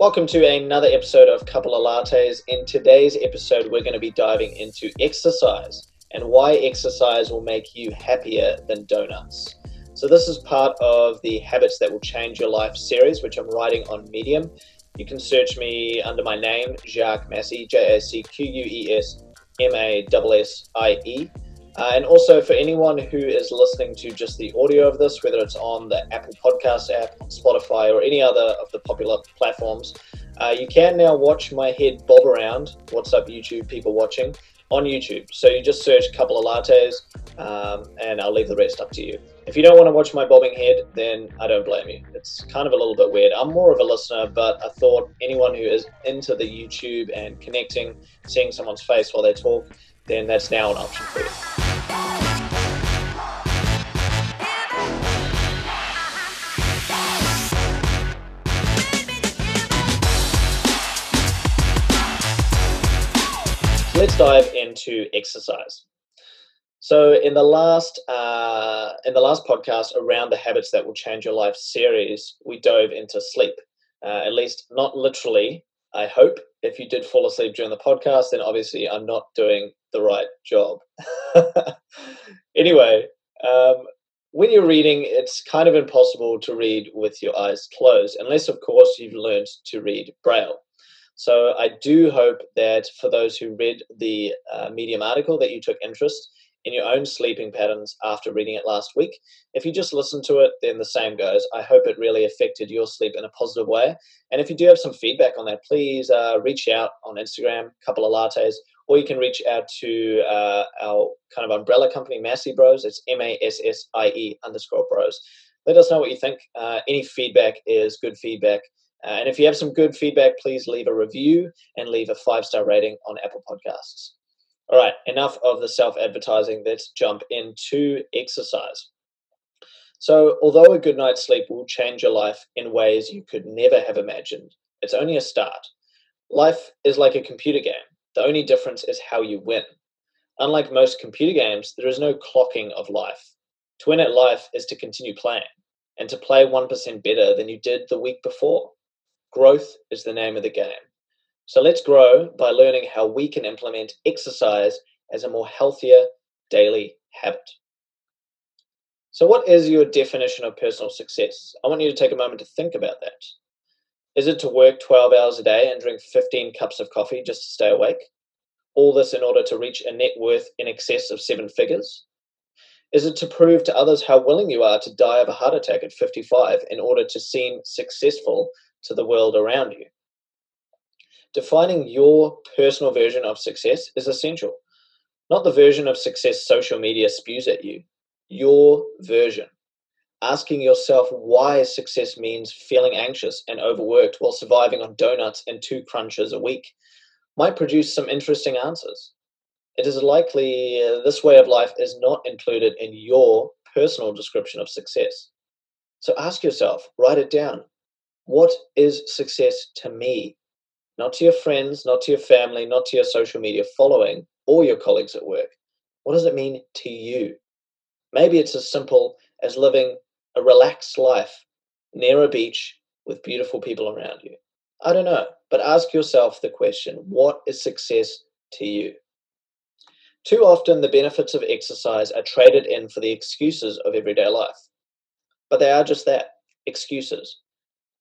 Welcome to another episode of Couple of Lattes. In today's episode, we're going to be diving into exercise and why exercise will make you happier than donuts. So, this is part of the Habits That Will Change Your Life series, which I'm writing on Medium. You can search me under my name, Jacques Massie, J A C Q U E S M A S S I E. Uh, and also for anyone who is listening to just the audio of this, whether it's on the Apple Podcast app, Spotify, or any other of the popular platforms, uh, you can now watch my head bob around. What's up, YouTube people watching on YouTube? So you just search a couple of lattes, um, and I'll leave the rest up to you. If you don't want to watch my bobbing head, then I don't blame you. It's kind of a little bit weird. I'm more of a listener, but I thought anyone who is into the YouTube and connecting, seeing someone's face while they talk, then that's now an option for you. Let's dive into exercise. So, in the last uh, in the last podcast around the habits that will change your life series, we dove into sleep. Uh, at least, not literally. I hope if you did fall asleep during the podcast, then obviously I'm not doing the right job. anyway, um, when you're reading, it's kind of impossible to read with your eyes closed, unless, of course, you've learned to read Braille. So I do hope that for those who read the uh, Medium article that you took interest in your own sleeping patterns after reading it last week. If you just listen to it, then the same goes. I hope it really affected your sleep in a positive way. And if you do have some feedback on that, please uh, reach out on Instagram, couple of lattes, or you can reach out to uh, our kind of umbrella company, Massie Bros. It's M A S S I E underscore Bros. Let us know what you think. Uh, any feedback is good feedback. Uh, and if you have some good feedback, please leave a review and leave a five star rating on Apple Podcasts. All right, enough of the self advertising. Let's jump into exercise. So, although a good night's sleep will change your life in ways you could never have imagined, it's only a start. Life is like a computer game. The only difference is how you win. Unlike most computer games, there is no clocking of life. To win at life is to continue playing and to play 1% better than you did the week before. Growth is the name of the game. So let's grow by learning how we can implement exercise as a more healthier daily habit. So, what is your definition of personal success? I want you to take a moment to think about that. Is it to work 12 hours a day and drink 15 cups of coffee just to stay awake? All this in order to reach a net worth in excess of seven figures? Is it to prove to others how willing you are to die of a heart attack at 55 in order to seem successful to the world around you. Defining your personal version of success is essential, not the version of success social media spews at you, your version. Asking yourself why success means feeling anxious and overworked while surviving on donuts and two crunches a week might produce some interesting answers. It is likely uh, this way of life is not included in your personal description of success. So ask yourself, write it down. What is success to me? Not to your friends, not to your family, not to your social media following or your colleagues at work. What does it mean to you? Maybe it's as simple as living a relaxed life near a beach with beautiful people around you. I don't know, but ask yourself the question what is success to you? Too often, the benefits of exercise are traded in for the excuses of everyday life. But they are just that excuses.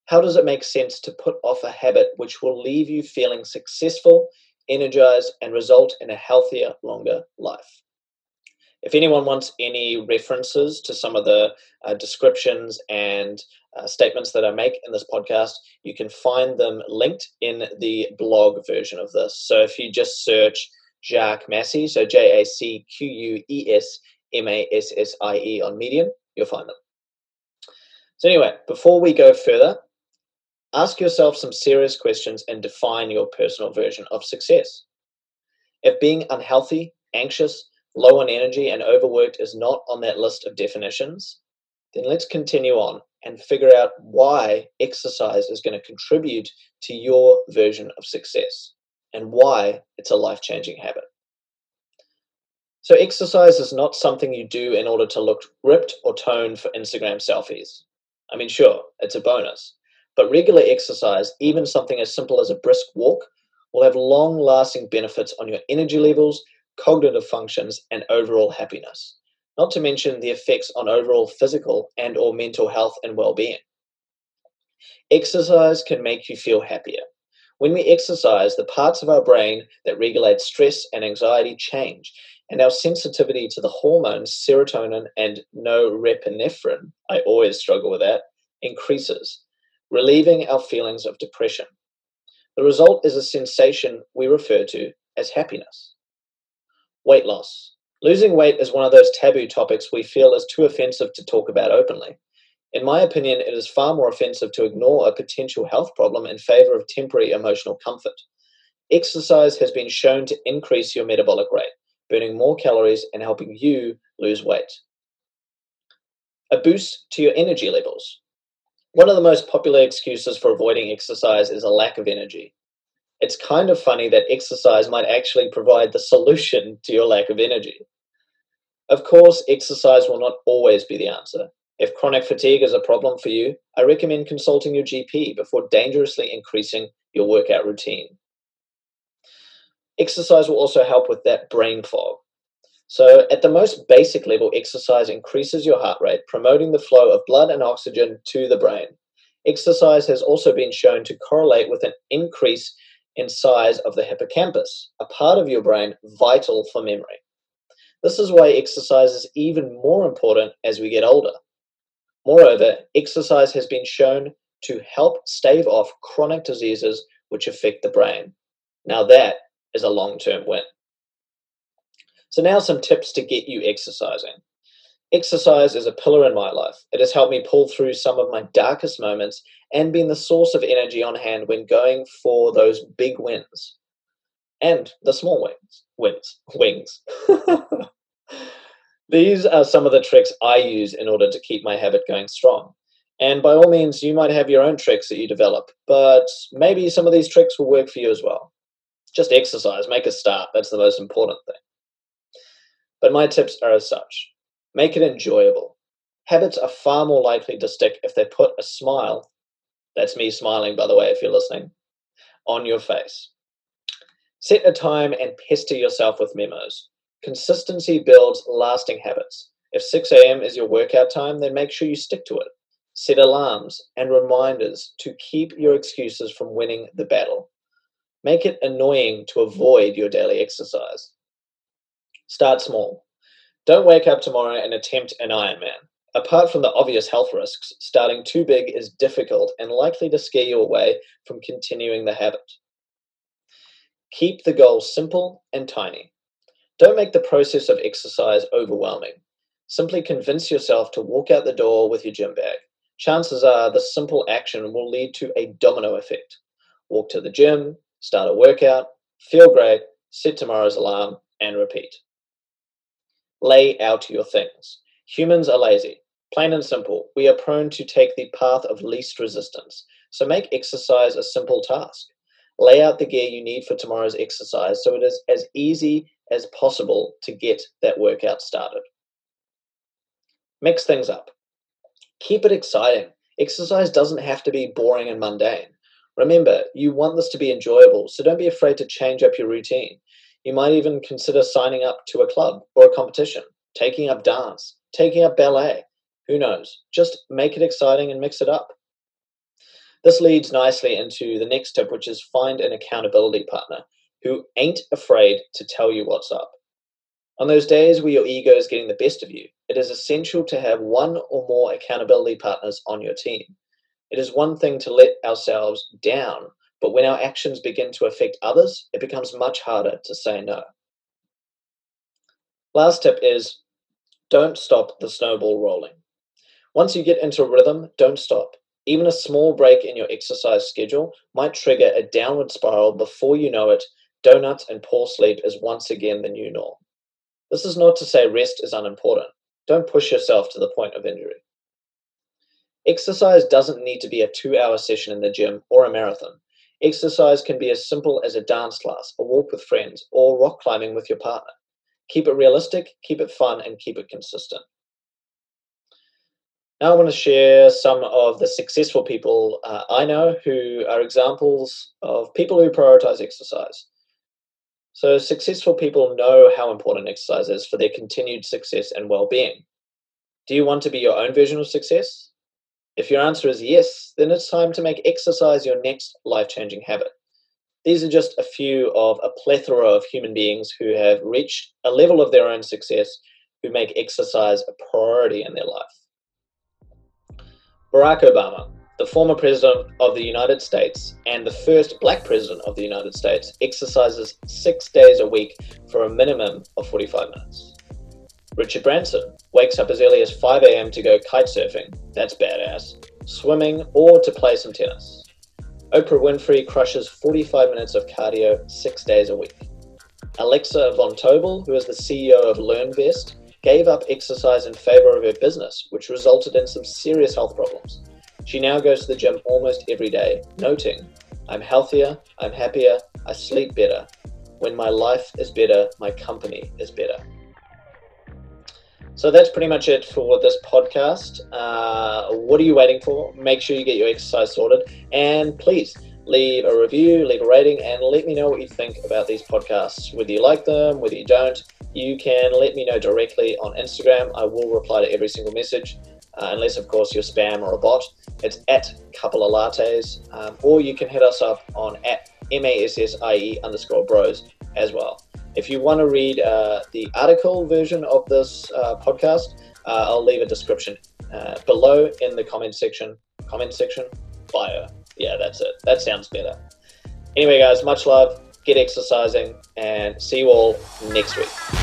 How does it make sense to put off a habit which will leave you feeling successful, energized, and result in a healthier, longer life? If anyone wants any references to some of the uh, descriptions and uh, statements that I make in this podcast, you can find them linked in the blog version of this. So if you just search Jacques Massie, so J A C Q U E S M A S S I E on Medium, you'll find them. So, anyway, before we go further, Ask yourself some serious questions and define your personal version of success. If being unhealthy, anxious, low on energy, and overworked is not on that list of definitions, then let's continue on and figure out why exercise is going to contribute to your version of success and why it's a life changing habit. So, exercise is not something you do in order to look ripped or toned for Instagram selfies. I mean, sure, it's a bonus, But regular exercise, even something as simple as a brisk walk, will have long lasting benefits on your energy levels, cognitive functions, and overall happiness. Not to mention the effects on overall physical and or mental health and well-being. Exercise can make you feel happier. When we exercise, the parts of our brain that regulate stress and anxiety change, and our sensitivity to the hormones serotonin and norepinephrine, I always struggle with that, increases, relieving our feelings of depression. The result is a sensation we refer to as happiness. Weight loss. Losing weight is one of those taboo topics we feel is too offensive to talk about openly. In my opinion, it is far more offensive to ignore a potential health problem in favor of temporary emotional comfort. Exercise has been shown to increase your metabolic rate, burning more calories and helping you lose weight. A boost to your energy levels. One of the most popular excuses for avoiding exercise is a lack of energy. It's kind of funny that exercise might actually provide the solution to your lack of energy. Of course, exercise will not always be the answer. If chronic fatigue is a problem for you, I recommend consulting your GP before dangerously increasing your workout routine. Exercise will also help with that brain fog. So, at the most basic level, exercise increases your heart rate, promoting the flow of blood and oxygen to the brain. Exercise has also been shown to correlate with an increase in size of the hippocampus, a part of your brain vital for memory. This is why exercise is even more important as we get older. Moreover, exercise has been shown to help stave off chronic diseases which affect the brain. Now, that is a long term win. So, now some tips to get you exercising. Exercise is a pillar in my life. It has helped me pull through some of my darkest moments and been the source of energy on hand when going for those big wins and the small wins. Wins. Wings. These are some of the tricks I use in order to keep my habit going strong. And by all means, you might have your own tricks that you develop, but maybe some of these tricks will work for you as well. Just exercise, make a start. That's the most important thing. But my tips are as such make it enjoyable. Habits are far more likely to stick if they put a smile, that's me smiling, by the way, if you're listening, on your face. Set a time and pester yourself with memos. Consistency builds lasting habits. If 6 a.m. is your workout time, then make sure you stick to it. Set alarms and reminders to keep your excuses from winning the battle. Make it annoying to avoid your daily exercise. Start small. Don't wake up tomorrow and attempt an Ironman. Apart from the obvious health risks, starting too big is difficult and likely to scare you away from continuing the habit. Keep the goal simple and tiny. Don't make the process of exercise overwhelming. Simply convince yourself to walk out the door with your gym bag. Chances are the simple action will lead to a domino effect. Walk to the gym, start a workout, feel great, set tomorrow's alarm, and repeat. Lay out your things. Humans are lazy. Plain and simple, we are prone to take the path of least resistance. So make exercise a simple task. Lay out the gear you need for tomorrow's exercise so it is as easy as possible to get that workout started. Mix things up. Keep it exciting. Exercise doesn't have to be boring and mundane. Remember, you want this to be enjoyable, so don't be afraid to change up your routine. You might even consider signing up to a club or a competition, taking up dance, taking up ballet. Who knows? Just make it exciting and mix it up. This leads nicely into the next tip, which is find an accountability partner who ain't afraid to tell you what's up. On those days where your ego is getting the best of you, it is essential to have one or more accountability partners on your team. It is one thing to let ourselves down, but when our actions begin to affect others, it becomes much harder to say no. Last tip is don't stop the snowball rolling. Once you get into rhythm, don't stop. Even a small break in your exercise schedule might trigger a downward spiral before you know it donuts and poor sleep is once again the new norm. This is not to say rest is unimportant. Don't push yourself to the point of injury. Exercise doesn't need to be a two hour session in the gym or a marathon. Exercise can be as simple as a dance class, a walk with friends, or rock climbing with your partner. Keep it realistic, keep it fun, and keep it consistent. Now, I want to share some of the successful people uh, I know who are examples of people who prioritize exercise. So, successful people know how important exercise is for their continued success and well being. Do you want to be your own version of success? If your answer is yes, then it's time to make exercise your next life changing habit. These are just a few of a plethora of human beings who have reached a level of their own success who make exercise a priority in their life. Barack Obama, the former president of the United States and the first black president of the United States, exercises six days a week for a minimum of 45 minutes. Richard Branson wakes up as early as 5 a.m. to go kite surfing. That's badass. Swimming or to play some tennis. Oprah Winfrey crushes 45 minutes of cardio six days a week. Alexa von Tobel, who is the CEO of LearnVest, gave up exercise in favor of her business, which resulted in some serious health problems. She now goes to the gym almost every day, noting, I'm healthier, I'm happier, I sleep better. When my life is better, my company is better. So that's pretty much it for this podcast. Uh, what are you waiting for? Make sure you get your exercise sorted. And please leave a review, leave a rating, and let me know what you think about these podcasts. Whether you like them, whether you don't, you can let me know directly on Instagram. I will reply to every single message, uh, unless, of course, you're spam or a bot. It's at couple of lattes, um, or you can hit us up on at M-A-S-S-I-E underscore bros as well. If you want to read uh, the article version of this uh, podcast, uh, I'll leave a description uh, below in the comment section. Comment section? Bio. Yeah, that's it. That sounds better. Anyway, guys, much love. Get exercising and see you all next week.